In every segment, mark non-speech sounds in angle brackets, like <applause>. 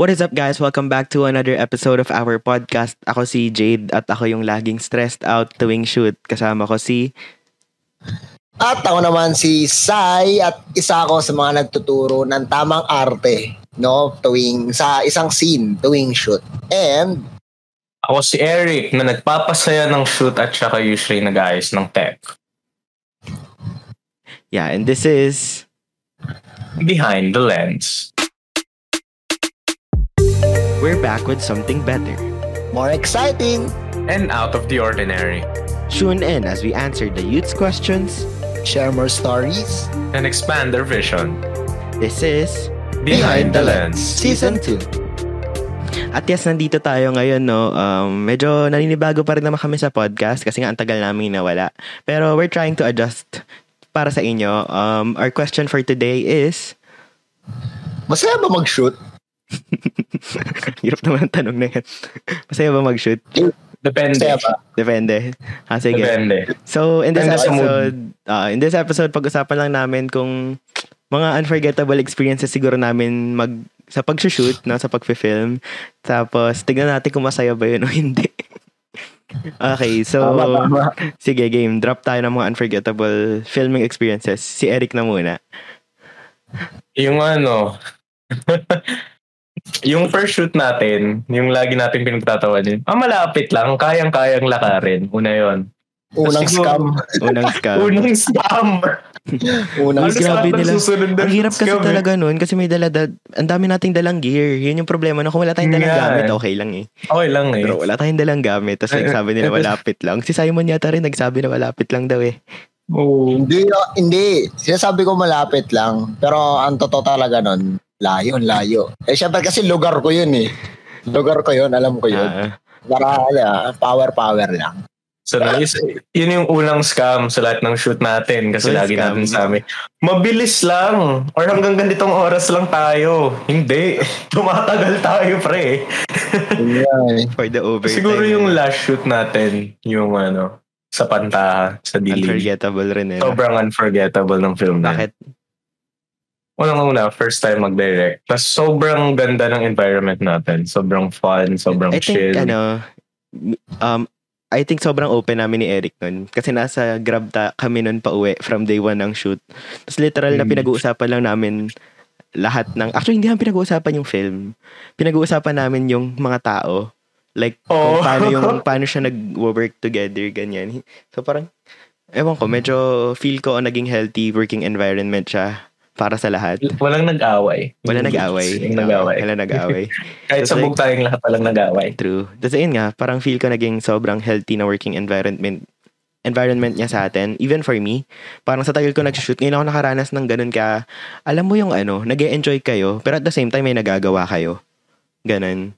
What is up guys? Welcome back to another episode of our podcast. Ako si Jade at ako yung laging stressed out tuwing shoot. Kasama ko si... At ako naman si Sai at isa ako sa mga nagtuturo ng tamang arte no tuwing sa isang scene tuwing shoot. And Ako si Eric na nagpapasaya ng shoot at saka usually nag-ayos ng tech. Yeah, and this is... Behind the lens. We're back with something better. more exciting, And out of the ordinary. Tune in as we answer the youth's questions. share more stories. And expand their vision. This is... Behind the lens. Season 2. At yes, nandito tayo ngayon, no. Um, medyo naninibago pa rin naman kami sa podcast kasi nga ang tagal namin nawala. Pero we're trying to adjust para sa inyo. Um, our question for today is... Masaya ba mag-shoot? <laughs> <laughs> Hirap naman ang tanong na yan. Masaya ba mag-shoot? Depende. Ba? Depende. Ah, sige. Depende. So, in this Depende episode, uh, in this episode, pag-usapan lang namin kung mga unforgettable experiences siguro namin mag sa pag-shoot, no, sa pag-film. Tapos, tignan natin kung masaya ba yun o hindi. <laughs> okay, so, Tama, tama. sige, game. Drop tayo ng mga unforgettable filming experiences. Si Eric na muna. Yung ano, <laughs> yung first shoot natin, yung lagi natin pinagtatawanin, ah, malapit lang, kayang-kayang lakarin. Una yon. Unang Siguro- scam. Unang scam. <laughs> Unang scam. <laughs> Unang Ang Ano scam. grabe nila. na Ang hirap kasi scam, eh? talaga nun kasi may dala ang dami nating dalang gear. Yun yung problema. No? Kung wala tayong dalang Yeah, gamit, eh. okay lang eh. Okay lang eh. Pero wala tayong dalang gamit. Tapos Eh, nagsabi nila eh, malapit lang. Si Simon yata rin nagsabi na malapit lang daw eh. Oo. Hindi, hindi. Sinasabi ko malapit lang. Pero ang totoo talaga nun, layo, layo. Eh, syempre kasi lugar ko yun eh. Lugar ko yun, alam ko yun. Ah, Para, ala, power, power lang. So, nice. yun yung unang scam sa lahat ng shoot natin kasi Unang lagi scam. natin sabi, mabilis lang or hanggang ganitong oras lang tayo. Hindi. <laughs> Tumatagal tayo, pre. Yan. for the overtime. Siguro yung last shoot natin, yung ano, sa Pantaha, sa Dilig. Unforgettable rin eh. Sobrang unforgettable ng film na. Bakit? Unang-una, first time mag-direct. Tapos sobrang ganda ng environment natin. Sobrang fun, sobrang I chill. think ano, um, I think sobrang open namin ni Eric nun. Kasi nasa grab ta kami nun pa uwi from day one ng shoot. Tapos literal na Mm. pinag-uusapan lang namin lahat ng... Actually, hindi namin pinag-uusapan yung film. Pinag-uusapan namin yung mga tao. Like, kung Oh. paano, yung, <laughs> paano siya nag-work together, ganyan. So parang, ewan ko, medyo feel ko naging healthy working environment siya para sa lahat. Walang nag-away. Wala nag-away. Walang nag-away. Wala nag-away. <laughs> Kahit That's sabog tayong lahat walang nag-away. True. Tapos ayun nga, parang feel ko naging sobrang healthy na working environment environment niya sa atin. Even for me, parang sa tagal ko nag-shoot, ngayon ako nakaranas ng ganun ka, alam mo yung ano, nag enjoy kayo, pero at the same time may nagagawa kayo. Ganun.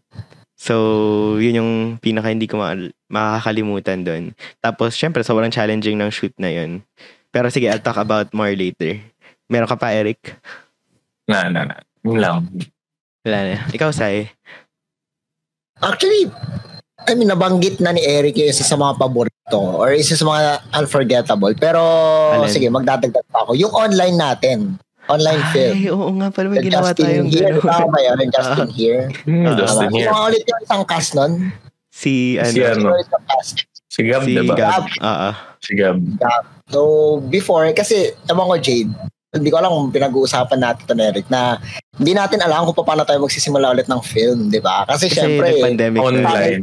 So, yun yung pinaka hindi ko ma- makakalimutan doon. Tapos, syempre, sobrang challenging ng shoot na yun. Pero sige, I'll talk about more later. Meron ka pa, Eric? Na, na, na. Yun lang. Wala na. Ikaw, Sai. Actually, I mean, nabanggit na ni Eric yung isa sa mga paborito or isa sa mga unforgettable. Pero, Alin? sige, magdadagdag pa ako. Yung online natin, online film. Ay, oo nga pala. May ginawa Justin tayong Here, gano'n. tama yun? Justin Here. Hmm, Ah, Justin here. Sino nga ulit yung isang cast nun? Si, ano, Si ano? Si Gab, si diba? Gab. Oo. Si Gab. So, before, kasi, ewan ko, Jade, hindi ko alam kung pinag-uusapan natin to Eric na hindi natin alam kung paano tayo magsisimula ulit ng film, di ba? Kasi, Kasi syempre, nag-pandemic na. Online.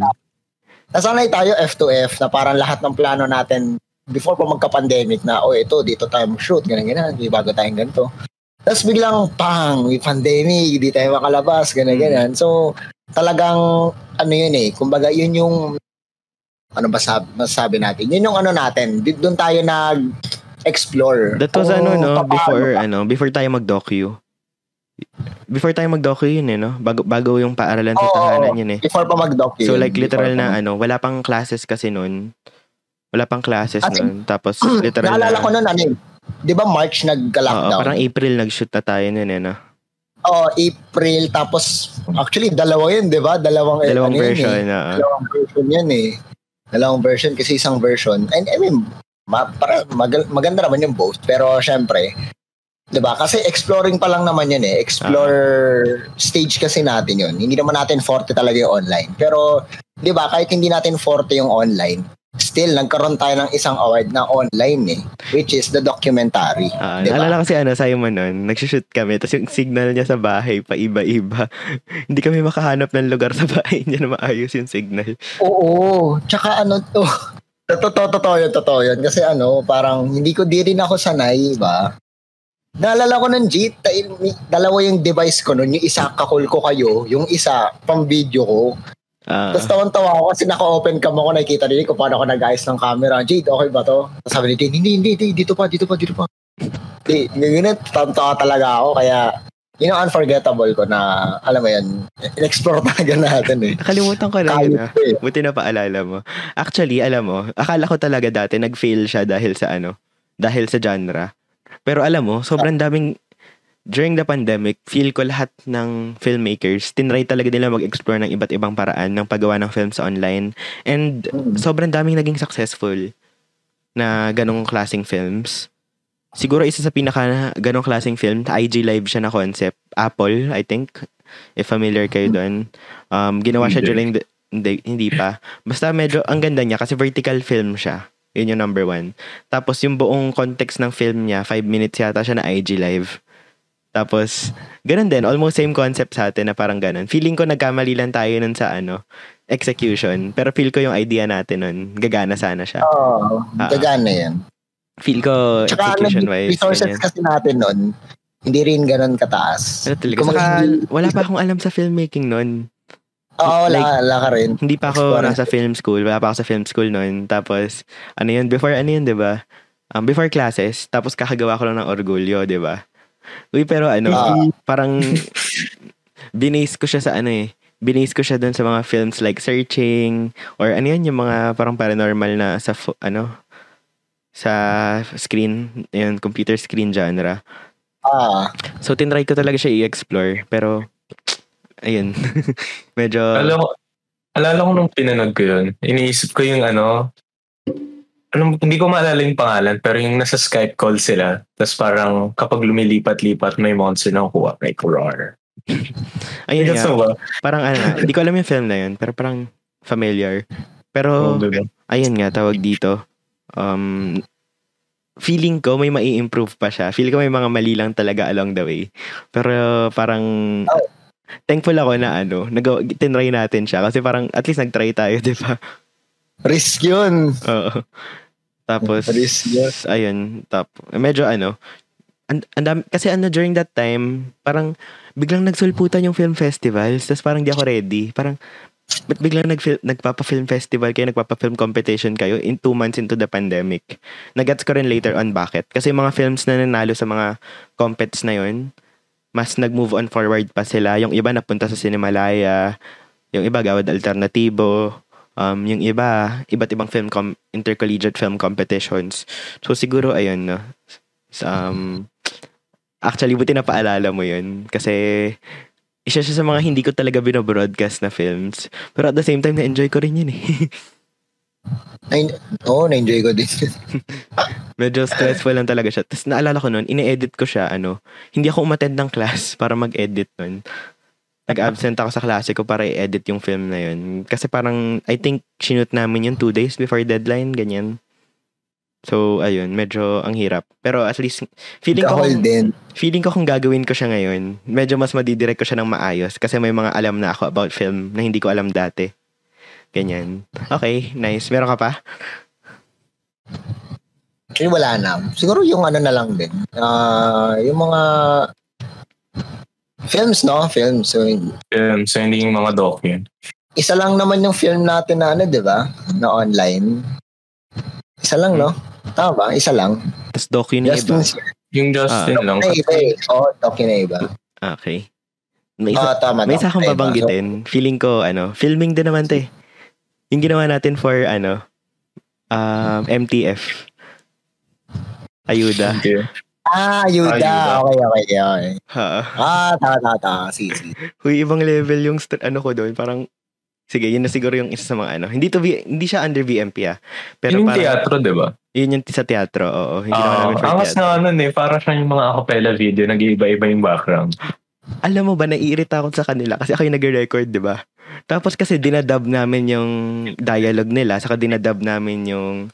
nasanay tayo F2F na parang lahat ng plano natin before pa magka-pandemic na, oh, ito, dito tayo mag-shoot, ganyan, ganyan, may bago tayong ganito. Tapos biglang, pang, may pandemic, hindi tayo makalabas, ganyan, Hmm. ganyan. So, talagang, ano yun eh, kumbaga, yun yung, ano ba sabi, masasabi natin? Yun yung ano natin, di- doon tayo nag-explore. That was Kung ano, no? papaano Before, ano, before tayo mag-docu. Before tayo mag-docu yun, eh, no? Bago, bago yung paaralan sa Oo, tahanan yun, eh. Before pa mag-doc So, yun. like, literal na, pa- ano, wala pang classes kasi nun. Wala pang classes As nun. Tapos, <clears throat> literal Naalala na, ko nun, ano eh, di ba March Oo, nagka-lockdown? parang April nag-shoot na tayo nun, eh, no? Oo, April, tapos, actually, dalawa yun, di ba? Dalawang, eh, Dalawang ano yun version, eh. na. Dalawang version yan eh. Dalawang version kasi isang version. And I mean, ma, para, mag, maganda naman yung both. Pero syempre, 'Diba? Kasi exploring pa lang naman yan eh. Explore stage kasi natin yun. Hindi naman natin forte talaga yung online. Pero, 'di ba, kahit hindi natin forte yung online, still nagkaroon tayo ng isang award na online eh, which is the documentary. Ah, 'di ba? naalala kasi ano, Simon nun, nagsushoot kami, tapos yung signal niya sa bahay, pa iba-iba. <laughs> Hindi kami makahanap ng lugar sa bahay niya na maayos yung signal. Oo. Tsaka ano to, totoo, totoo yun, totoo yun. Kasi ano, parang hindi ko, di rin ako sanay, ba? Naalala ko ng Jeep, dalawa yung device ko nun, yung isa kakul ko kayo, yung isa pang video ko. Ah, Tapos tawan-tawa ako kasi naka-open cam ako, nakikita din ko paano ako nag-ayos ng camera. Jade, okay ba to? Tapos sabi ni Jade, hindi, hindi, hindi, dito pa, dito pa, dito pa. Di, ganyan, tantawa talaga ako, kaya yun ang unforgettable ko na, alam mo yun, in-explore talaga <laughs> natin eh. nakalimutan ko na yun ah. eh. Buti na paalala mo. Actually, alam mo, akala ko talaga dati nag-fail siya dahil sa ano, dahil sa genre. Pero alam mo, sobrang daming during the pandemic, feel ko lahat ng filmmakers, tinry talaga nila mag-explore ng iba't ibang paraan ng paggawa ng films online. And Mm. sobrang daming naging successful na ganong klaseng films. Siguro isa sa pinaka ganong klaseng film, IG Live siya na concept. Apple, I think, if familiar kayo doon. Um, ginawa siya during the, hindi, hindi pa. Basta medyo, ang ganda niya kasi vertical film siya. Yun yung number one. Tapos yung buong context ng film niya, 5 minutes yata siya na IG Live. Tapos, ganun din, almost same concept sa atin na parang ganun. Feeling ko nagkamali lang tayo nun sa ano, execution. Pero feel ko yung idea natin nun, gagana sana siya. Oo, Ah. gagana yan. Feel ko Tsaka ano, execution-wise. resources ganyan. kasi natin nun, hindi rin ganun kataas. Ano talaga? Kung Saka, hindi- wala pa akong alam sa filmmaking nun. Oo, wala, like, wala ka rin. Hindi pa ako Explore. nasa film school. Wala pa ako sa film school noon. Tapos, ano yun, before ano yun, di ba? Um, before classes, tapos kakagawa ko lang ng orgulyo, di ba? Uy, pero ano, Ah. parang binase ko siya sa ano eh. Binase ko siya doon sa mga films like Searching or ano yun, yung mga parang paranormal na sa ano sa screen, yun, computer screen genre. Ah, So, tinry ko talaga siya i-explore. Pero, ayun. <laughs> Medyo, Alala ko, alala ko nung pinanood ko yun, iniisip ko yung ano, ano, hindi ko maalala yung pangalan, pero yung nasa Skype call sila, tapos parang kapag lumilipat-lipat, may monster na kuha, may roar. ayun nga. ba? Parang ano, hindi ko alam yung film na yun, pero parang familiar. Pero, ayun nga, tawag dito. Um, feeling ko may mai-improve pa siya. Feel ko may mga mali lang talaga along the way. Pero parang, thankful ako na ano, nag- tinry natin siya. Kasi parang, at least nag-try tayo, <laughs> di ba? risk yun. Oo. Tapos, Risk yun. ayun, tap, medyo ano, and, and, kasi ano, during that time, parang, biglang nagsulputan yung film festivals, tapos parang di ako ready. Parang, ba't biglang nag nagpapa-film festival kayo, nagpapa-film competition kayo in two months into the pandemic? Nagets ko rin later on bakit. Kasi mga films na nanalo sa mga compets na yun, mas nag-move on forward pa sila. Yung iba napunta sa Cinemalaya, yung iba gawad alternatibo, um, yung iba, iba't ibang film com- intercollegiate film competitions. So siguro ayun no. Um, actually buti na paalala mo yun kasi isa siya sa mga hindi ko talaga binobroadcast na films. Pero at the same time, na-enjoy ko rin yun eh. <laughs> Ay, Oo, na-enjoy ko din. <laughs> Medyo stressful lang talaga siya. Tapos naalala ko nun, ine-edit ko siya, ano, hindi ako umattend ng class <laughs> para mag-edit nun. Nag-absent ako sa klase ko para i-edit yung film na yun. Kasi parang, I think, sinut namin yun two days before deadline, ganyan. So, ayun, medyo ang hirap. Pero at least, feeling ko, kung, din. feeling ko kung gagawin ko siya ngayon, medyo mas madidirect ko siya ng maayos kasi may mga alam na ako about film na hindi ko alam dati. Ganyan. Okay, nice. Meron ka pa? Actually, wala na. Siguro yung ano na lang din. Ah, yung mga films, no? Films. So, Um, so, hindi yung mga doc yun. isa lang naman yung film natin na ano, di ba? Na online. Isa lang, no? Tama ba? Isa lang. Tapos yung Just iba. Yung Justin lang. na iba eh. Oo, talking na iba. Okay. May isa, Ah, tama. may isa akong babanggitin. Feeling ko, ano, filming din naman, te. Yung ginawa natin for, ano, um, MTF. Ayuda. Okay. Ah, Yuda. Ayuda. Okay, okay, okay. Ha. Ah, tama, tama, tama. Sige, sige. Huy, ibang level yung, st- ano ko doon. Parang, Sige, yun na siguro yung isa sa mga ano. Hindi to hindi siya under VMP ah. Pero yung parang, teatro, di ba? yun yung sa teatro, oo. Hindi naman Oo. namin for angas teatro. na ano eh. Para siya yung mga acapella video. Nag-iiba-iba yung background. Alam mo ba, naiirita ako sa kanila kasi ako yung nag-record, di ba? Tapos kasi dinadub namin yung dialogue nila, saka dinadub namin yung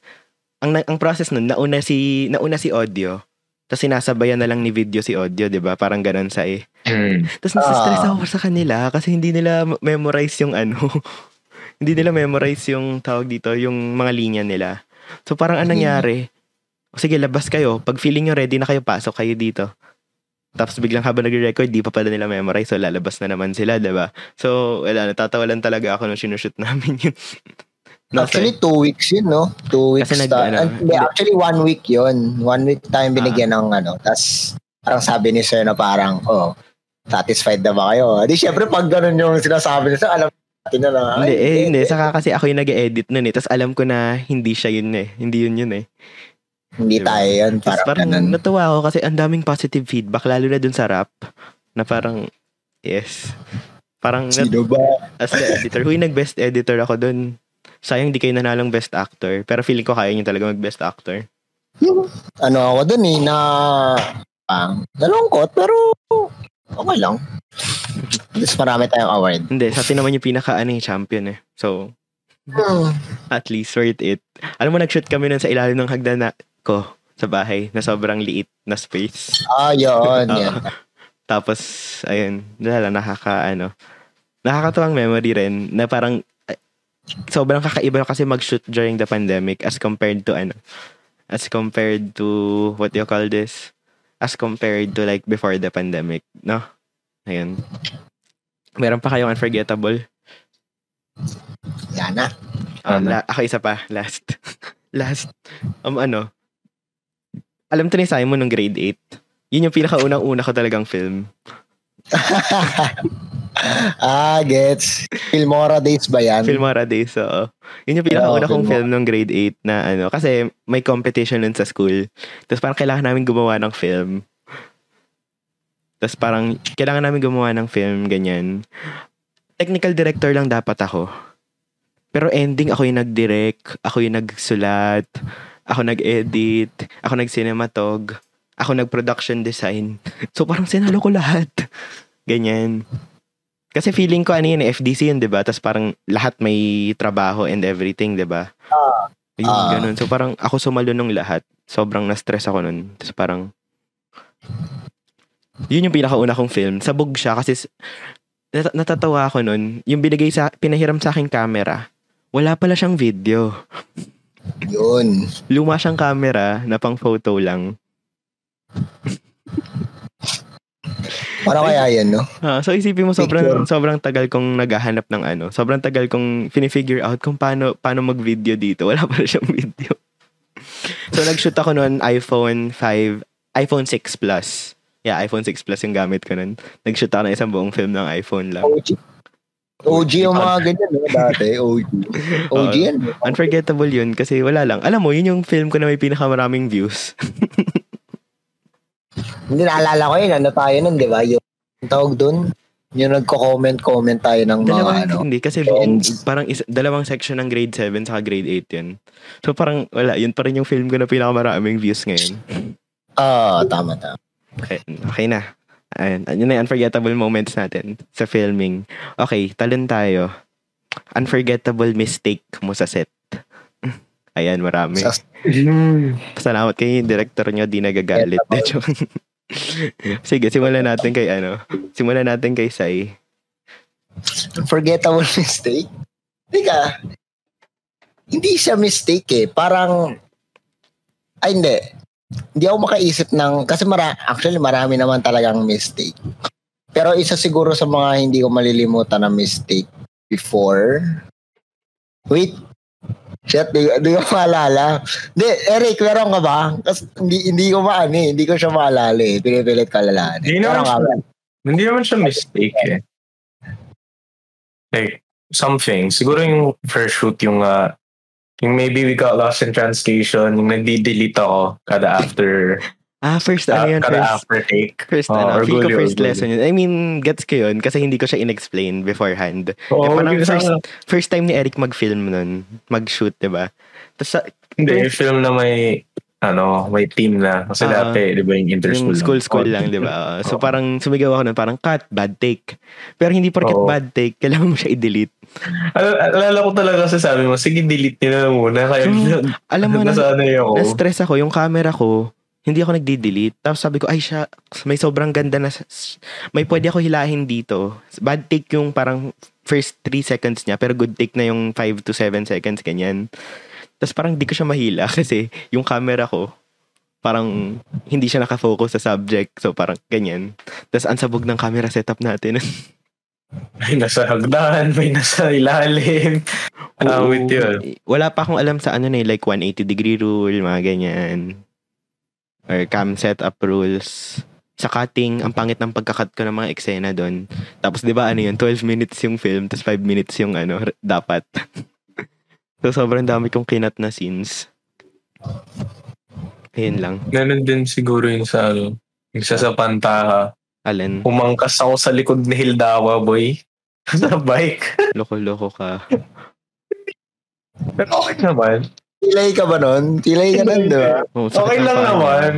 ang ang process nun, nauna si nauna si audio. Tapos sinasabayan na lang ni video si audio, 'di ba? Parang ganun sa eh. Hmm. Tapos nasa-stress Ah. ako sa kanila kasi hindi nila memorize yung ano. <laughs> hindi nila memorize yung tawag dito, yung mga linya nila. So parang anong nangyari? O sige, labas kayo. Pag feeling nyo ready na kayo, pasok kayo dito. Tapos biglang habang nagre-record, di pa pala nila memorize. So lalabas na naman sila, 'di ba? So, wala, natatawa lang talaga ako nung sinushoot <laughs> namin yun. No, Actually, two weeks yun, no? Two weeks. Kasi nag- ta- ano, ah, hindi. actually, one week yun. One week time binigyan ng ano. Tapos, parang sabi ni sir na parang, oh, satisfied na ba kayo? Di syempre, pag ganun yung sinasabi ni sir, alam natin na na. Hindi, eh, hindi. Saka kasi ako yung nag-edit nun eh. Tapos alam ko na hindi siya yun eh. Hindi yun yun eh. Hindi Diba? tayo yun. Tapos Parang, parang ganun. natuwa ako kasi ang daming positive feedback, lalo na dun sa rap. Na parang, yes. Parang, nat- Sino ba? as the editor, huy, nag-best editor ako dun. Sayang di kayo nanalong best actor. Pero feeling ko kaya niyo talaga mag-best actor. Ano ako dun eh, na, pang, nalungkot, pero, okay lang. Tapos marami tayong award. Hindi, sa atin naman yung pinaka ano, eh, champion eh. So, Hmm. at least worth it. Alam mo, nag-shoot kami nun sa ilalim ng hagdan na ko sa bahay na sobrang liit na space. Ah, yun. <laughs> Yun. Tapos, ayun, wala, nakaka, ano, nakakatuwang memory rin na parang sobrang kakaiba kasi mag-shoot during the pandemic as compared to, ano, as compared to, what do you call this? As compared to like before the pandemic, no? Ayun. Meron pa kayong unforgettable? Yan na. Ano? la- ako isa pa, last. <laughs> last. Um, ano, alam to ni Simon nung grade 8. Yun yung pinakaunang-una ko talagang film. <laughs> ah, gets. Filmora days ba yan? Filmora Days, oo. Yun yung pinakauna Oo, kong film nung grade 8 na ano, kasi may competition nun sa school. Tapos parang kailangan namin gumawa ng film. Tapos parang kailangan namin gumawa ng film, ganyan. Technical director lang dapat ako. Pero ending, ako yung nag-direct, ako yung nagsulat, ako nag-edit, ako nag-cinematog, ako nag-production design. So parang sinalo ko lahat. <laughs> Ganyan. Kasi feeling ko ano yun, eh, FDC yun, di ba? Tapos parang lahat may trabaho and everything, di ba? Yung Ah. ganun. So parang ako sumalo nung lahat. Sobrang na-stress ako nun. Tapos parang, yun yung pinakauna kong film. Sabog siya kasi nat- natatawa ako nun. Yung binigay sa, pinahiram sa aking camera, wala pala siyang video. Yun. Luma siyang camera na pang photo lang. <laughs> Para kaya yan, no? <laughs> Ah, so isipin mo sobrang Picture. sobrang tagal kong naghahanap ng ano. Sobrang tagal kong fini-figure out kung paano paano mag-video dito. <laughs> Wala pa siyang video. so nag-shoot ako noon iPhone 5, iPhone 6 Plus. Yeah, iPhone 6 Plus yung gamit ko noon. Nag-shoot ako ng isang buong film ng iPhone lang. OG. OG yung mga ganyan, no? Dati, OG. <laughs> OG yan. Unforgettable yun kasi wala lang. Alam mo, yun yung film ko na may pinakamaraming views. Hindi naalala ko yun. Ano tayo nun, di ba? Yung tawag dun, yung nagko-comment-comment tayo ng mga Dalawang, ano. hindi, kasi buong, parang isa, dalawang section ng grade 7 saka grade 8 yun. So parang wala, yun pa rin yung film ko na pinakamaraming views ngayon. Ah, tama, tama. Okay, okay na. Ayun, yun na yung unforgettable moments natin sa filming. Okay, talon tayo. Unforgettable mistake mo sa set. <laughs> Ayan, marami. Sa- Salamat kay director nyo, di nagagalit. Joke. <laughs> Sige, simulan natin kay ano. Simulan natin kay Sai. Unforgettable mistake? Teka, hindi siya mistake eh. Parang, ay hindi. Hindi ako makaisip ng, kasi mara, actually marami naman talagang mistake. Pero isa siguro sa mga hindi ko malilimutan na mistake before. Wait. Shit, di, di ko maalala. Hindi, Eric, meron ka ba? Kasi hindi, hindi ko maano eh. Hindi ko siya maalala eh. Pinipilit ko alalahanin. Hindi naman siya, hindi naman siya mistake eh. Like, something. Siguro yung first shoot, yung, uh, yung maybe we got lost in translation, yung nagdi-delete ako kada after Ah, first, ano Kada, yun, first, after take. first, Oo, ano, feel ko first gully. lesson yun. I mean, gets ko yun kasi hindi ko siya in-explain beforehand. Oo, Eh, parang first, first time ni Eric mag-film nun, mag-shoot, diba? Tapos, Hindi, yung film na may, ano, may team na. Kasi Ah, dati, di ba yung yung interschool school-school lang, di Oh. ba? <laughs> So, Oo. parang sumigaw ako nun, parang cut, bad take. Pero hindi porket Oo. bad take, kailangan mo siya i-delete. Al- alala ko talaga sa sabi mo, sige, delete nyo na muna. Kaya, Hmm, <laughs> Alam mo <laughs> na, ako. na-stress ako, yung camera ko, hindi ako nagdi-delete. Tapos sabi ko, ay siya, may sobrang ganda na, may pwede ako hilahin dito. Bad take yung parang first 3 seconds niya, pero good take na yung 5 to 7 seconds, ganyan. Tapos parang di ko siya mahila <laughs> kasi yung camera ko, parang hindi siya nakafocus sa subject. So parang ganyan. Tapos ang sabog ng camera setup natin. <laughs> May nasa hagdan, may nasa ilalim. Oo. with yun. Wala pa akong alam sa ano na like 180 degree rule, mga ganyan. Or cam setup rules. Sa cutting, ang pangit ng pagkakat ko ng mga eksena doon. Tapos 'di ba ano yun, 12 minutes yung film, tapos 5 minutes yung ano, dapat. <laughs> so sobrang dami kong kinat na scenes. Ayun lang. Ganun din siguro yung sa, ano, yung sa sa pantaha. Alin, Umangkas ako sa likod ni Hildawa, boy. <laughs> sa bike. loko-loko ka. <laughs> Pero okay naman. Tilay ka ba nun? Tilay ka nun, di ba? Oh, Okay ng lang naman.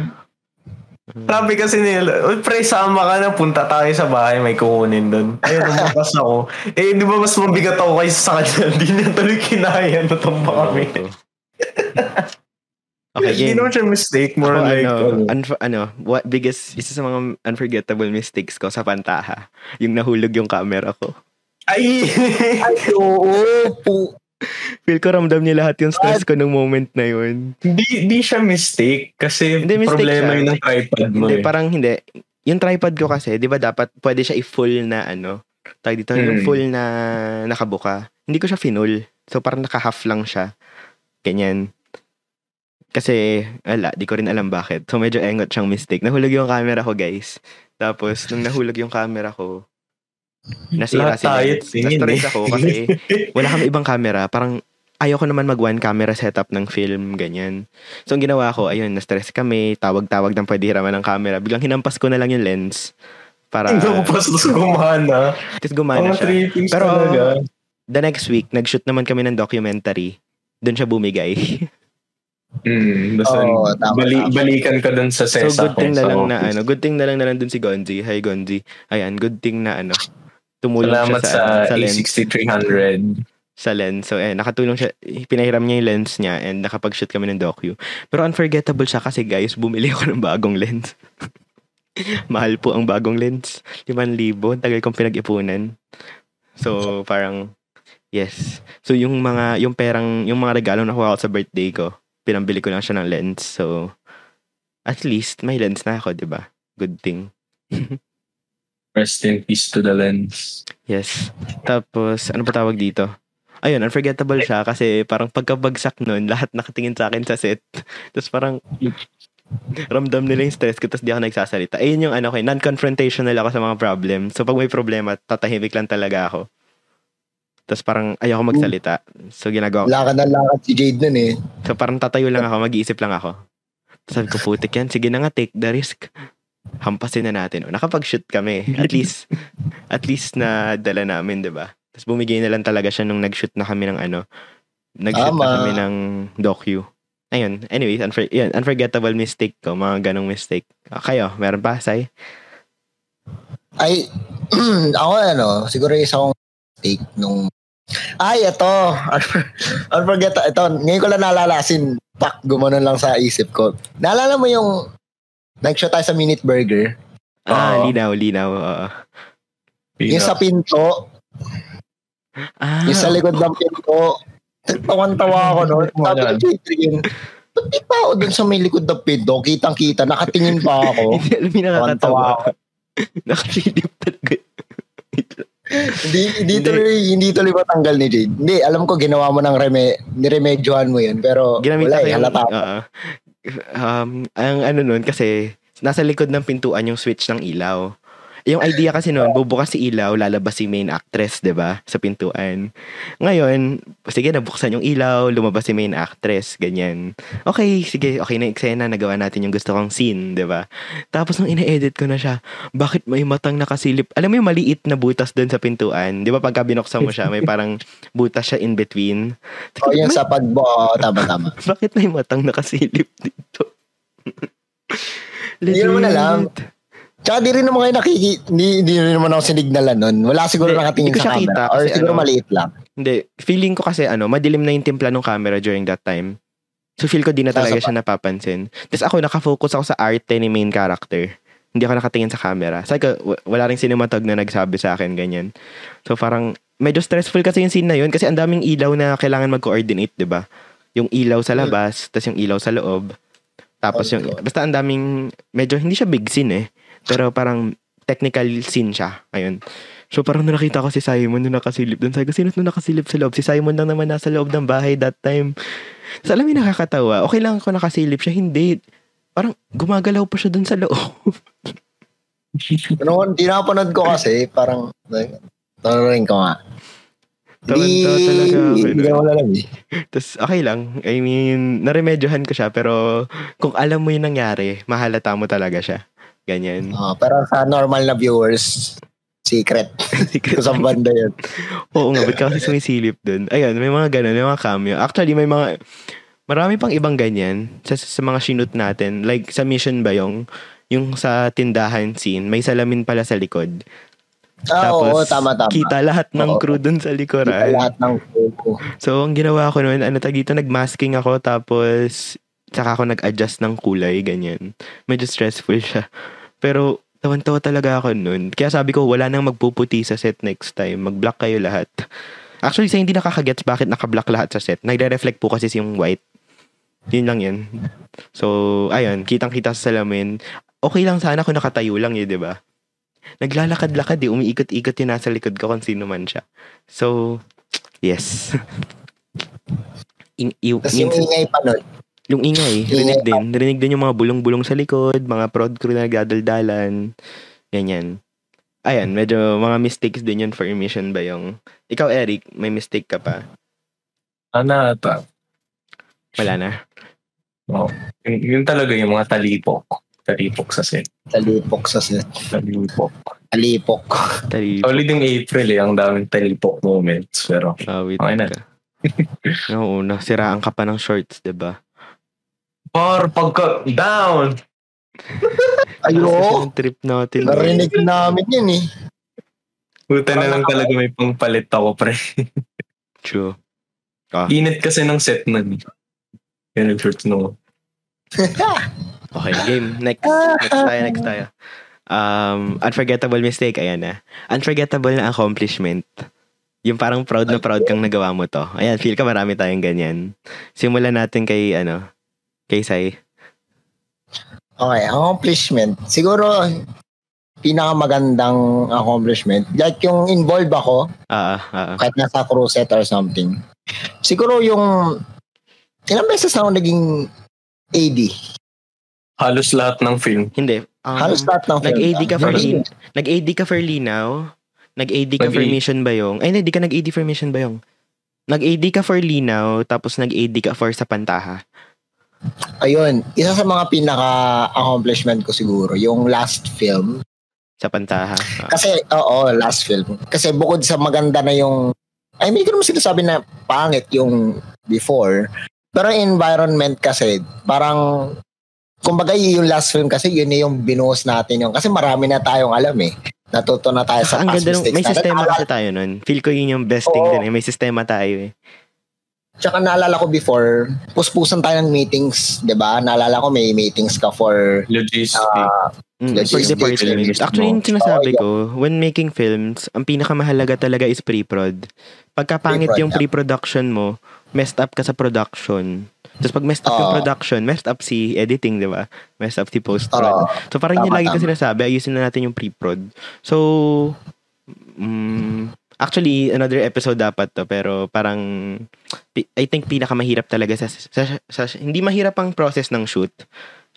Sabi kasi nila, "Uy, pre, sama ka na, punta tayo sa bahay, may kukunin doon. Ayun, umakas ako. Eh, di ba mas mabigat ako kaysa sa kanya? <laughs> Hindi niya tuloy kinaya, natumba kami. <laughs> Okay, Hindi game. naman siya mistake, more Ako, like, ano, ano, unf- ano, what biggest, isa sa mga unforgettable mistakes ko sa Pantaha, yung nahulog yung camera ko. ay! <laughs> Ay, oo. pu- Feel ko ramdam niya lahat yung stress ko nung moment na yun. Hindi, hindi siya mistake kasi Hindi, mistake problema siya. yun ng tripod mo Hindi, eh. parang hindi. Yung tripod ko kasi, di ba dapat, pwede siya i-full na ano, tawag dito, yung Hmm. full na nakabuka. Hindi ko siya finul. So parang naka-half lang siya. Ganyan. Kasi, ala, di ko rin alam bakit. So medyo engot siyang mistake. Nahulog yung camera ko, guys. Tapos, nung nahulog yung camera ko, nasira Lahat si tayo lens. tingin Na-stress eh. ako kasi <laughs> wala kami ibang camera. Parang ayaw ko naman mag one camera setup ng film, ganyan. So, ang ginawa ko, ayun, na-stress kami, tawag-tawag ng pwede hiraman ng camera. Biglang hinampas ko na lang yung lens para Hindi ko pas gumana. tapos gumana Mga siya. Pero, talaga. The next week, nag-shoot naman kami ng documentary. Doon siya bumigay. Mm, basta Oo, tama, bali, tama. balikan ka dun sa so, sesa good thing ko na lang na, ano, good thing na lang na nandun si Gonzi. Hi, Gonzi. Ayan, good thing na, ano, tumulong Salamat siya sa, sa, sa lens. A6300. sa lens. So, eh, nakatulong siya. Pinahiram niya yung lens niya and nakapag-shoot kami ng docu. Pero unforgettable siya kasi guys, bumili ako ng bagong lens. <laughs> Mahal po ang bagong lens. 5,000. Tagal kong pinag-ipunan. So, parang, yes. So, yung mga, yung perang, yung mga regalo na nakuha ko sa birthday ko, pinambili ko lang siya ng lens. So, at least, may lens na ako, di ba? Good thing. <laughs> Rest in peace to the lens. Yes. Tapos, ano pa tawag dito? Ayun, unforgettable siya kasi parang pagkabagsak nun, lahat nakatingin sa akin sa set. <laughs> Tapos parang ramdam nila yung stress ko tapos di ako nagsasalita. Ayun yung ano ko, eh, non-confrontational ako sa mga problem. So pag may problema, tatahimik lang talaga ako. Tapos parang ayoko magsalita. So ginagawa ko. Lakad na lakad si Jade nun eh. So parang tatayo lang ako, mag-iisip lang ako. Tapos sabi ko, putik yan. Sige na nga, take the risk. Hampasin na natin. O, nakapag-shoot kami. At <laughs> least, at least na dala namin, di ba? Tapos bumigay na lang talaga siya nung nag-shoot na kami ng ano. Nag-shoot na Tama. kami ng docu. Ayun. Anyways, unfor- yun, unforgettable mistake ko. Mga ganong mistake. Ah, kayo, meron pa, Sai? Ay, <clears throat> ako ano, siguro isa akong mistake nung ay, ito. <laughs> Unforget, ito. Ngayon ko lang naalala, sin, pak, gumanon lang sa isip ko. Naalala mo yung nag-shoot tayo sa Minute Burger? Ah, Oo. linaw, linaw. oo. Yung sa pinto, Ah, yung sa likod ng pinto. Tawan-tawa ako noon. Sabi ko, Jade, ba't di pa ako dun sa may likod ng pinto? Kitang-kita, nakatingin pa ako. <laughs> Hindi, alam mo yung nakakatawa. ako. <laughs> Nakasilip talaga. hindi, hindi tuloy, hindi tuloy matanggal ni Jade. Hindi, alam ko ginawa mo ng reme, niremedyohan mo yun. Pero Ginamit wala ko eh, yung, halata. oo. Um, ang ano nun, kasi nasa likod ng pintuan yung switch ng ilaw. Yung idea kasi noon, bubukas si ilaw, lalabas si main actress, 'di ba? Sa pintuan. Ngayon, sige, nabuksan yung ilaw, lumabas si main actress, ganyan. Okay, sige, okay na eksena, nagawa natin yung gusto kong scene, 'di ba? Tapos nung ina-edit ko na siya, bakit may matang nakasilip? Alam mo yung maliit na butas doon sa pintuan, 'di ba? Pagka binuksan mo siya, may parang butas siya in between. O yung sa pagbo, oh, tama, tama. <laughs> Bakit may matang nakasilip dito? Hindi naman alam. Tsaka di rin naman kayo nakiki... Hindi, hindi rin naman ako sinignalan nun. Wala siguro Hindi, nakatingin hindi sa camera. kita Or siguro ano, maliit lang. Hindi. Feeling ko kasi ano, madilim na yung timpla ng camera during that time. So feel ko di na talaga siya napapansin. Tapos ako nakafocus ako sa arte ni main character. Hindi ako nakatingin sa camera. Sabi ko, wala ring cinematog na nagsabi sa akin ganyan. So parang medyo stressful kasi yung scene na yun kasi ang daming ilaw na kailangan mag-coordinate, 'di ba? Yung ilaw sa labas, tapos yung ilaw sa loob. Tapos yung Oh, basta ang daming medyo hindi siya big scene eh. Pero parang technical scene siya. Ayun. So parang nung nakita ko si Simon nung nakasilip doon. Sabi ko, sino nung nakasilip sa loob? Si Simon lang naman nasa loob ng bahay that time. Tapos alam yung nakakatawa. Okay lang ako nakasilip siya. Hindi. Parang gumagalaw pa siya doon sa loob. Pero hindi napanood ko kasi, parang... Tururin ko nga. Talaga ako, Hindi alam eh. Tapos okay lang. I mean, naremedyohan ko siya. Pero kung alam mo yung nangyari, mahalata mo talaga siya. Ganyan. <laughs> Ah, pero sa normal na viewers, secret. <laughs> Kung saan banda yun. Oo nga, ba't ka kasi sumisilip dun? Ayun, may mga ganun, may mga cameo. Actually, may mga, marami pang ibang ganyan sa, sa mga shoot natin. Like, sa Mission ba yung, yung sa tindahan scene, may salamin pala sa likod. Ah, oo, tama, tama. kita lahat ng Oo. crew dun sa Kita likuran. lahat ng photo. So, ang ginawa ko noon, ano tag dito, nag-masking ako, tapos, saka ako nag-adjust ng kulay, ganyan. Medyo stressful siya. Pero, tawan-tawa talaga ako noon. Kaya sabi ko, wala nang magpuputi sa set next time. Mag-black kayo lahat. Actually, sa hindi nakakagets bakit naka-black lahat sa set. Nagre-reflect po kasi yung white. Yun lang yun. So, ayun, kitang-kita sa salamin. Okay lang sana kung nakatayo lang yun, di ba? Naglalakad-lakad eh. Umiikot-ikot yun nasa likod ko kung sino man siya. So, yes. <laughs> In, yung, Tapos yung ingay pa nun. Yung ingay, <laughs> rinig din. Rinig din yung mga bulong-bulong sa likod, mga prod crew na nagdadaldalan. Ganyan. Ayan, medyo mga mistakes din yun for mission ba yung... Ikaw, Eric, may mistake ka pa? Ano ata? Wala na. Oh, yun, yun talaga yung mga talipok. Talipok sa set. Talipok sa set. Talipok. Talipok. Tali, Solid yung April eh. Ang daming talipok moments. Pero, awit Okay na. Oo, <laughs> nasiraan ka pa ng shorts, di ba? Par pagka down! <laughs> Ayo, trip natin. narinig namin yun eh. Buta na lang talaga may pangpalit ako, pre. True. Init kasi ng set na. Yan ang shorts no. <laughs> Okay, game. Next. Next tayo, next tayo. Um, unforgettable mistake, ayan na. Unforgettable na accomplishment. Yung parang proud na proud kang nagawa mo to. Ayan, feel ka marami tayong ganyan. Simulan natin kay, ano, kay Sai. Okay, accomplishment. Siguro, pinakamagandang accomplishment. Like yung involved ako, Ah, ah, ah. kahit nasa set or something. Siguro yung, ilang beses ako naging AD. Halos lahat ng film. Hindi. Um, Halos lahat ng film. Nag-AD ka for Lin- Nag-AD ka for Linaw? Nag-AD ka for Nag-A- Mission Bayong? Ay, hindi ka nag-AD for Mission Bayong. Nag-AD ka for Linaw, tapos nag-AD ka for sa Pantaha. Ayun, isa sa mga pinaka-accomplishment ko siguro, yung last film. Sa Pantaha. Ah. Kasi, oo, last film. Kasi bukod sa maganda na yung, I mean, hindi sinasabi na pangit yung before. Pero environment kasi, parang, kumbaga yung last film kasi, yun yung binuhos natin yung, kasi marami na tayong alam eh. Natuto na tayo sa ang past ganda mistakes may natin. sistema kasi tayo nun. Feel ko yun yung best thing Oo. din eh. May sistema tayo eh. Tsaka naalala ko before, puspusan tayo ng meetings, di ba? Naalala ko may meetings ka for Logistic. ah, Mm, for department. Actually, yung sinasabi Oh, ko, when making films, ang pinakamahalaga talaga is pre-prod. Pagka pangit Pre-prod, yung yeah. pre-production mo, messed up ka sa production. Tapos pag messed up yung Oo. production, messed up si editing, di ba? Messed up si post-prod. Oo. so parang yun Tama, lagi ko sinasabi, ayusin na natin yung pre-prod. So, mm, actually, another episode dapat to, pero parang, I think pinakamahirap talaga sa, sa, sa, hindi mahirap ang process ng shoot.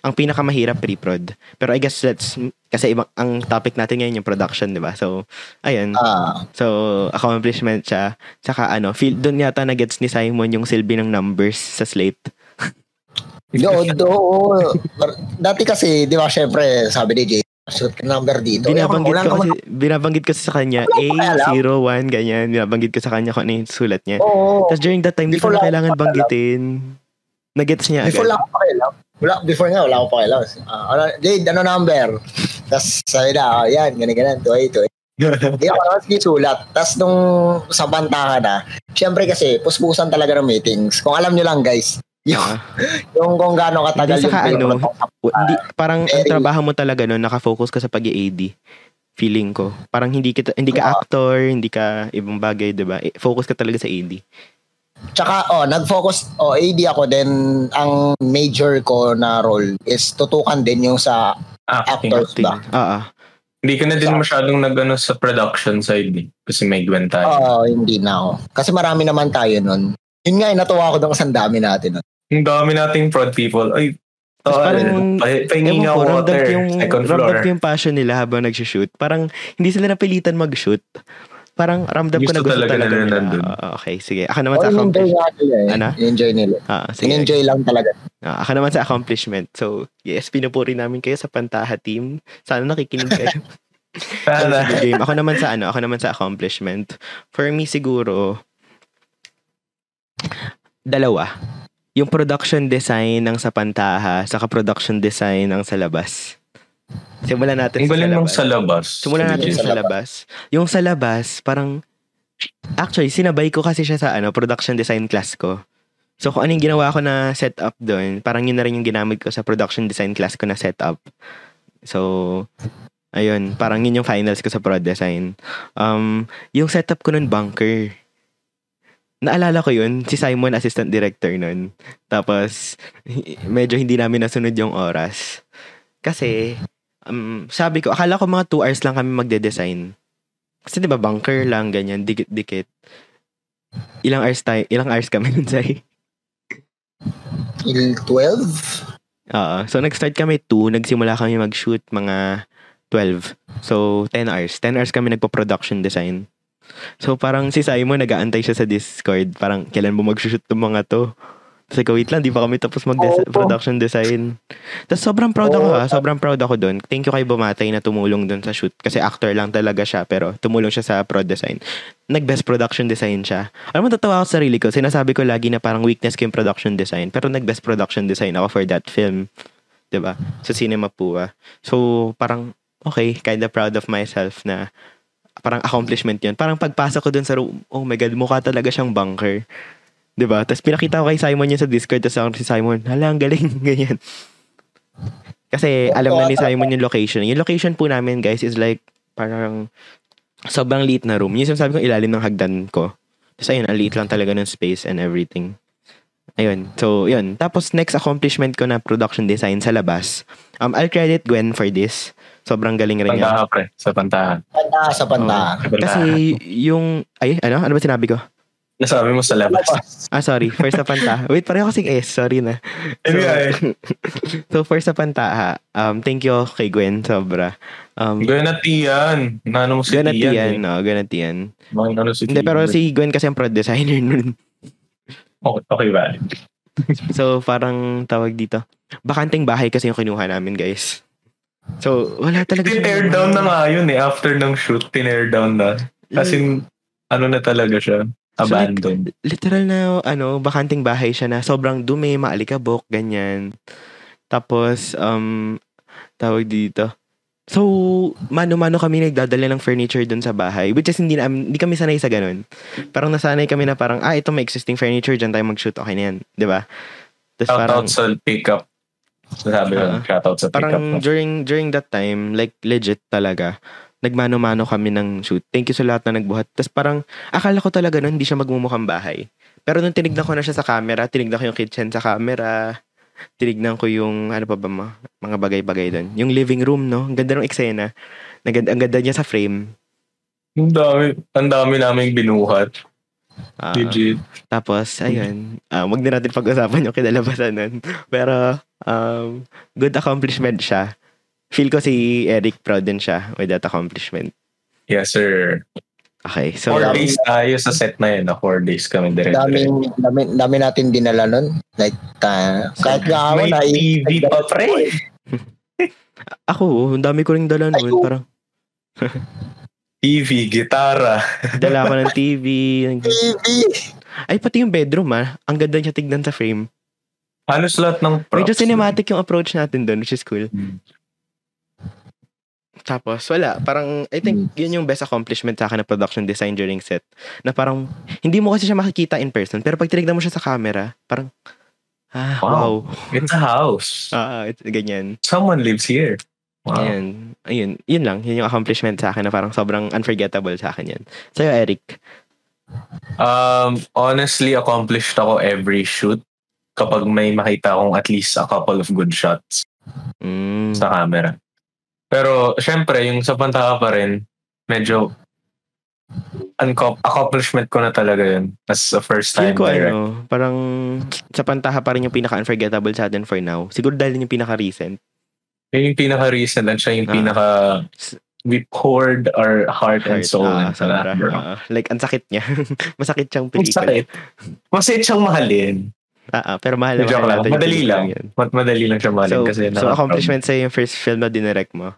Ang pinakamahirap pre-prod. Pero I guess let's kasi ibang ang topic natin ngayon yung production, 'di ba? So, ayun. Ah, So, accomplishment siya. Saka ano, feel doon yata na gets ni Simon yung silbi ng numbers sa slate. do, do, dati kasi, di ba, syempre, sabi ni Jay, shoot ka number dito. Binabanggit ko kasi binabanggit ko sa kanya A01 ganyan. Binabanggit ko sa kanya kung ano yung sulat niya. Oo. Tapos during that time, di ko na lang kailangan banggitin. Nagets niya Before agad. lang ako pakialam. Wala, before nga, wala akong pakialam. Ah, ano, Jade, ano number? Tapos sabi na, oh, yan, ganyan, ganyan, tuway, tuway. Hindi ako naman sinusulat. Tapos nung sa banta ka na, syempre kasi, puspusan talaga ng meetings. Kung alam nyo lang, guys, yung, Ah. <laughs> yung kung gaano katagal film ano, Hindi, parang ang trabaho mo talaga noon, nakafocus ka sa pag-AD. Feeling ko. Parang hindi kita hindi ka Ah. actor, hindi ka ibang bagay, 'di ba? Eh, Focus ka talaga sa AD. Tsaka, oh, nag-focus, oh, AD ako, then ang major ko na role is tutukan din yung sa Acting. actors Ting. ba? Ah, ah. Hindi ka na din masyadong nag-ano sa production side eh. Kasi may Gwen tayo. Oo, hindi na ako. Kasi marami naman tayo nun. Yun nga, eh, natuwa ako doon kasi ang dami natin. Ang dami nating prod people. Ay, tol, parang- pa- pahingi nga ramdam water. yung, second ramdam floor. ko yung passion nila habang nag-shoot. Parang hindi sila napilitan mag-shoot. Parang ramdam ko na Gusto talaga talaga, nila nila. Ah, okay, sige. Ako naman Oh, sa accomplishment. nila eh. Ano? In-enjoy nila. Ah, sige. In-enjoy lang talaga. Ah, ako naman sa accomplishment. So, yes, pinupuri namin kayo sa Pantaha team. Sana nakikinig kayo. <laughs> Sana. game. Ako naman sa ano, ako naman sa accomplishment. For me siguro dalawa. Yung production design ng sa Pantaha, saka production design ng sa labas. Simulan natin sa labas. sa labas. Simulan natin Sige, sa sa labas. Yung sa labas, parang actually sinabay ko kasi siya sa ano, production design class ko. So kung anong ginawa ko na setup doon, parang yun na rin yung ginamit ko sa production design class ko na setup. So ayun, parang yun yung finals ko sa prod design. Um, yung setup ko nun bunker. Naalala ko yun, si Simon assistant director nun. Tapos medyo hindi namin nasunod yung oras. Kasi um, sabi ko, akala ko mga 2 hours lang kami magde-design. Kasi 'di ba bunker lang ganyan, dikit-dikit. Ilang hours tayo, ilang hours kami nun say. Il 12? Oo. So nag-start kami 2, nagsimula kami mag-shoot mga 12. So 10 hours. 10 hours kami nagpo-production design. So parang si Simon nag-aantay siya sa Discord, parang kailan mo mag-shoot tong mga to? Tapos ikaw, wait lang, di pa kami tapos mag-production design. Tapos sobrang proud ako ha, sobrang proud ako doon. Thank you kay Bumatay na tumulong doon sa shoot. Kasi actor lang talaga siya, pero tumulong siya sa prod design. Nag-best production design siya. Alam mo, tatawa ako sa sarili ko. Sinasabi ko lagi na parang weakness ko yung production design. Pero nag-best production design ako for that film. 'Di ba Sa Cinema Pua. So, parang, okay, kind of proud of myself na parang accomplishment yun. Parang pagpasok ko dun sa room, oh my God, mukha talaga siyang bunker. 'Di ba Tapos pinakita ko kay Simon yun sa Discord, tapos ako si Simon, hala, ang galing, <laughs> ganyan. Kasi alam na ni Simon yung location. Yung location po namin, guys, is like, parang, sobrang liit na room. Yung sinasabi ko, ilalim ng hagdan ko. Tapos ayun, ang liit lang talaga ng space and everything. Ayun. So, yun. Tapos, next accomplishment ko na production design sa labas. Um, I'll credit Gwen for this. Sobrang galing rin niya. Pantaha, pre. Sa pantaha. Panta sa panta. Pantaha. Kasi yung, ay, ano? Ano ba sinabi ko? Nasabi mo sa labas. <laughs> Ah, sorry. First sa Pantaha. Wait, pareho kasing S. Sorry na. Anyway, So, <laughs> first sa Pantaha, um, thank you kay Gwen. Sobra. Um, gawin na Tian. Nano mo si Gwen at Tian. Eh. No, Gwen at Tian. Ano si Hindi, pero si Gwen kasi ang prod designer <laughs> nun. Okay, okay ba? So, parang tawag dito. Bakanting bahay kasi yung kinuha namin, guys. So, wala talaga Tinear down na nga yun eh. After ng shoot, tinear down na. Kasi ano na talaga siya. So, like, Abandoned. literal na ano, bakanting bahay siya na sobrang dumi, maalikabok, ganyan. Tapos, um, tawag dito. So, mano-mano kami nagdadala ng furniture dun sa bahay. Which is, hindi, na, hindi kami sanay sa ganun. Parang nasanay kami na parang, ah, ito may existing furniture, dyan tayo mag-shoot, okay na yan. Ba? Tapos parang, Shoutout sa pickup. Sabi ko, Ah. shoutout sa pickup. parang during, during that time, like, legit talaga, nagmano-mano kami ng shoot. Thank you sa lahat na nagbuhat. Tapos parang, akala ko talaga nun, hindi siya magmumukhang bahay. Pero nung tinignan ko na siya sa camera, tinignan ko yung kitchen sa camera, tinignan ko yung, ano pa ba, ma- mga bagay-bagay doon. Yung living room, no? Ang ganda ng eksena. Ang ganda, ang ganda niya sa frame. Ang dami, ang dami namin binuhat. Legit. tapos, ayun, uh, wag na natin pag-usapan yung kinalabasan nun. <laughs> Pero, um, good accomplishment siya. Feel ko si Eric proud din siya with that accomplishment. Yes, sir. Okay, so, Four dami- days tayo sa set na yun. Na four days kami direct. Daming, dami, dami natin dinala nun. Like, ta, kahit nga ako May na TV pa, pre. <laughs> ako, ang dami ko ring dala nun. Parang, <laughs> TV, gitara. dala ko ng <laughs> TV. TV. Ay, pati yung bedroom ah. Ang ganda niya tignan sa frame. Halos lahat ng props. Medyo cinematic yung approach natin doon, which is cool. Hmm. Tapos, wala. Parang, I think, yun yung best accomplishment sa akin na production design during set. Na parang, hindi mo kasi siya makikita in person. Pero pag tinignan mo siya sa camera, parang, ah, wow. Wow. It's a house. <laughs> Ah, it's, ganyan. Someone lives here. Wow. Ayun. Ayun. Yun lang. Yun yung accomplishment sa akin na parang sobrang unforgettable sa akin yan. Sa'yo, Eric. Um, honestly, accomplished ako every shoot kapag may makita akong at least a couple of good shots Mm. sa camera. Pero, syempre, yung sa Pantaha pa rin, medyo unco- accomplishment ko na talaga yun as a first Feel time ko direct. ano, parang sa pantaha pa rin yung pinaka-unforgettable sa atin for now. Siguro dahil yun yung pinaka-recent. Yun yung pinaka-recent at siya yung Ah. pinaka we poured our heart, and soul Ah, into that, bro. Ah, like, ang sakit niya. <laughs> Masakit siyang Ang pelikula. sakit. Masakit siyang mahalin. Ah, ah, pero mahal na Joke mahal lang. natin Madali lang. yun. Mat madali lang siya mahalin So, kasi so naka- accomplishment sa yung first film na dinirect mo.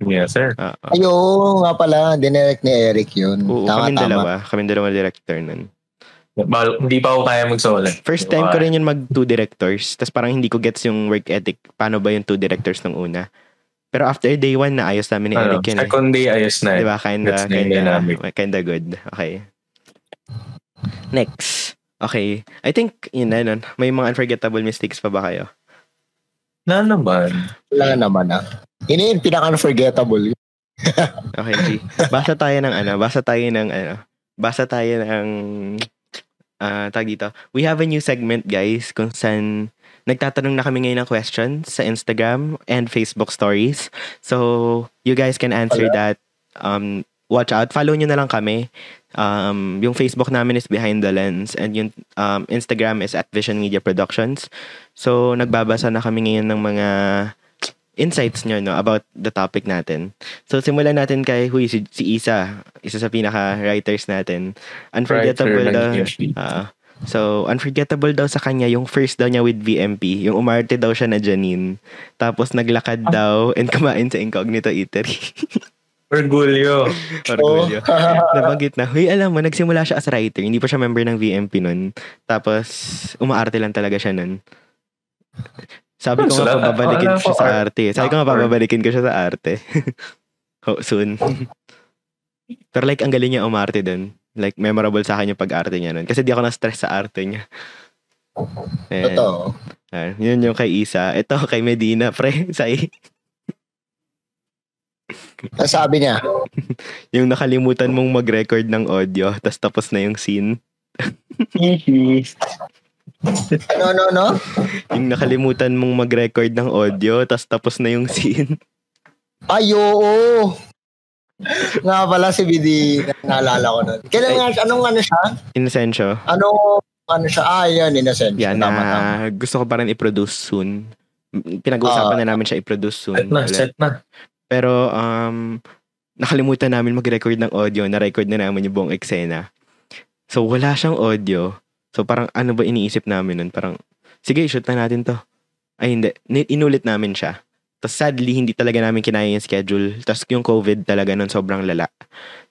Yes, sir. Ah, ah. Ayo, nga pala, dinirect ni Eric yun. Oo, tama, kaming tama. dalawa. Kaming dalawa director nun. Ba- hindi pa ako kaya mag-solo. First time ko rin yun mag two directors. Tapos parang hindi ko gets yung work ethic. Paano ba yung two directors nung una? Pero after day one, naayos namin ni Ano, Eric yun eh. second day, ayos na. Di ba? Kinda, That's kinda, kinda good. Okay. Next. Okay. I think, yun na nun. May mga unforgettable mistakes pa ba kayo? Na naman. Wala naman ah. Ini yung pinaka-unforgettable. <laughs> Okay, G. Basa tayo ng ano, basa tayo ng ano, basa tayo ng ah tag dito. We have a new segment, guys, kung saan nagtatanong na kami ngayon ng questions sa Instagram and Facebook stories. So, you guys can answer that. Um, watch out. Follow nyo na lang kami. Um, yung Facebook namin is Behind the Lens and yung um, Instagram is at Vision Media Productions. So, nagbabasa na kami ngayon ng mga insights nyo no, about the topic natin. So, simulan natin kay Huy, si, si Isa. Isa sa pinaka-writers natin. Unforgettable Writer daw. Ah, so, unforgettable daw sa kanya yung first daw niya with VMP. Yung umarte daw siya na Janine. Tapos naglakad Ah. daw and kumain sa Incognito Eatery. <laughs> Orgulyo. Orgulyo. Oh. <laughs> Nabanggit na, huy, alam mo, nagsimula siya as writer. Hindi pa siya member ng VMP nun. Tapos, umaarte lang talaga siya nun. Sabi ko nga, Wala- pababalikin ko siya sa art- arte. Sabi ko nga, pababalikin ko siya sa arte. <laughs> oh, soon. <laughs> Pero like, ang galing niya umarte dun. Like, memorable sa akin yung pag-arte niya nun. Kasi di ako na-stress sa arte niya. And, Totoo. ah, yun yung kay Isa. Ito, kay Medina, pre. <laughs> Sa Ang sabi niya, yung nakalimutan mong mag-record ng audio, tas tapos na yung scene. Ano, no, no? Yung nakalimutan mong mag-record ng audio, tas tapos na yung scene. Ay, oo. nga pala si BD, naalala ko nun. Kailan nga, anong ano siya? Inosensyo. Ano, ano siya? Ah, yan, innocent. Yan tama, na tama. gusto ko pa rin i-produce soon. Pinag-uusapan na namin siya i-produce soon. Set na, ulit. set na. Pero um nakalimutan namin mag-record ng audio, na-record na namin yung buong eksena. So wala siyang audio. So parang ano ba iniisip namin nun? Parang sige, shoot na natin to. Ay hindi, inulit namin siya. Tapos sadly, hindi talaga namin kinaya yung schedule. Tapos yung COVID talaga nun sobrang lala.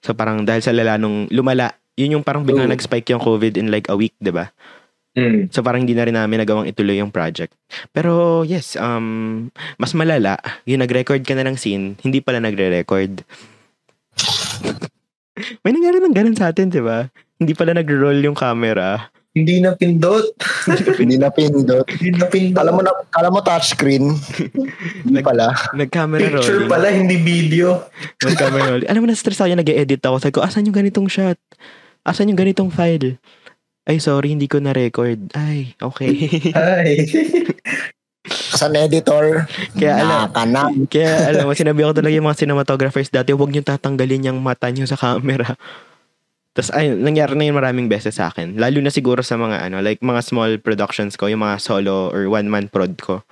So parang dahil sa lala nung lumala, yun yung parang biglang Ooh. nag-spike yung COVID in like a week, 'di ba? Mm. So parang hindi na rin namin nagawang ituloy yung project. Pero yes, um, mas malala, yung nag-record ka na ng scene, hindi pala nagre-record. <laughs> May nangyari ng ganun sa atin, di ba? Hindi pala nag-roll yung camera. <laughs> Hindi na pindot. Hindi na pindot. Hindi na pindot. Kala mo na, kala mo touchscreen. <laughs> Hindi Nag- pala. Nag-camera Picture rolling. pala, hindi video. Nag-camera rolling. Alam mo, na-stress ako yung nag-edit ako. Sabi ko, asan yung ganitong shot? Asan yung ganitong file? Ay, sorry, hindi ko na-record. Ay, okay. Ay. <laughs> Sa editor, Kaya alam, ka na. Kaya alam mo, sinabi ko talaga yung mga cinematographers dati, huwag niyo tatanggalin yung mata niyo sa camera. Tapos ayun, nangyari na yun maraming beses sa akin. Lalo na siguro sa mga ano, like mga small productions ko, yung mga solo or one-man prod ko.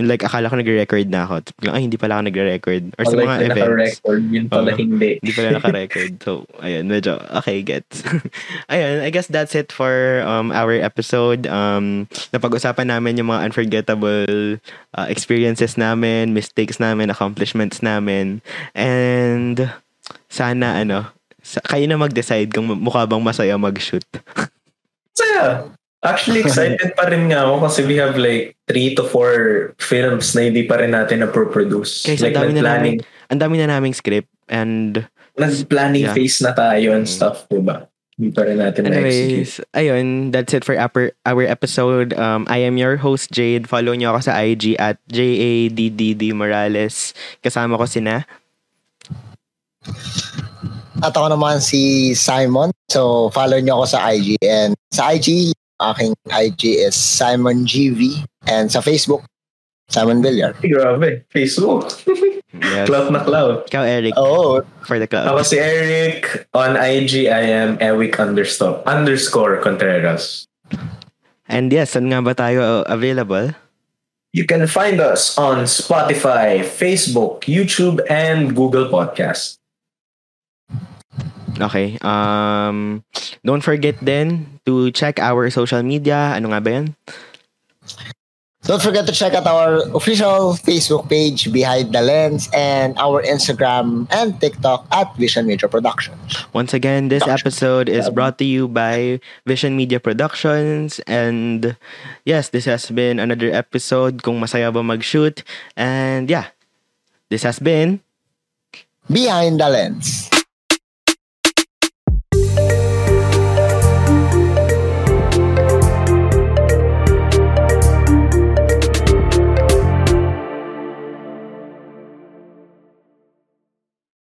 Yung like, akala ko nagre-record na ako. Tapos ay, hindi pala ako nagre-record. Or sa Like, mga events. naka-record, yun pala hindi. Hindi pala naka-record. So, ayun, medyo, okay, gets. <laughs> ayun, I guess that's it for um, our episode. Um, napag-usapan namin yung mga unforgettable uh, experiences namin, mistakes namin, accomplishments namin. And, sana, ano, kayo na mag-decide kung mukha bang masaya mag-shoot. <laughs> Saya. Actually, excited pa rin nga ako kasi we have like three to four films na hindi pa rin natin na-produce. Kaysa like, ang dami na nag-planning, Ang dami na naming script and nag-planning Yeah. phase na tayo and Mm. stuff, diba? Hindi pa rin natin na-execute. Anyways, ayun, that's it for our, our episode. Um, I am your host, Jade. Follow nyo ako sa IG at J-A-D-D-D Morales. Kasama ko sina. At ako naman si Simon. So, follow niyo ako sa IG. And sa IG, aking IG is Simon GV. And sa Facebook, Simon Villar. Grabe, Facebook. Yes. Cloud na cloud. Ikaw, Eric, Oo. for the club. Ako si Eric. On IG, I am Ewick underscore, underscore Contreras. And yes, saan nga ba tayo available? You can find us on Spotify, Facebook, YouTube, and Google Podcast. Okay. Um, don't forget then to check our social media. Ano nga ba yan? Don't forget to check out our official Facebook page, Behind the Lens, and our Instagram and TikTok at Vision Media Productions. Once again, this episode is brought to you by Vision Media Productions. And yes, this has been another episode kung masaya ba mag-shoot. And yeah, this has been Behind the Lens.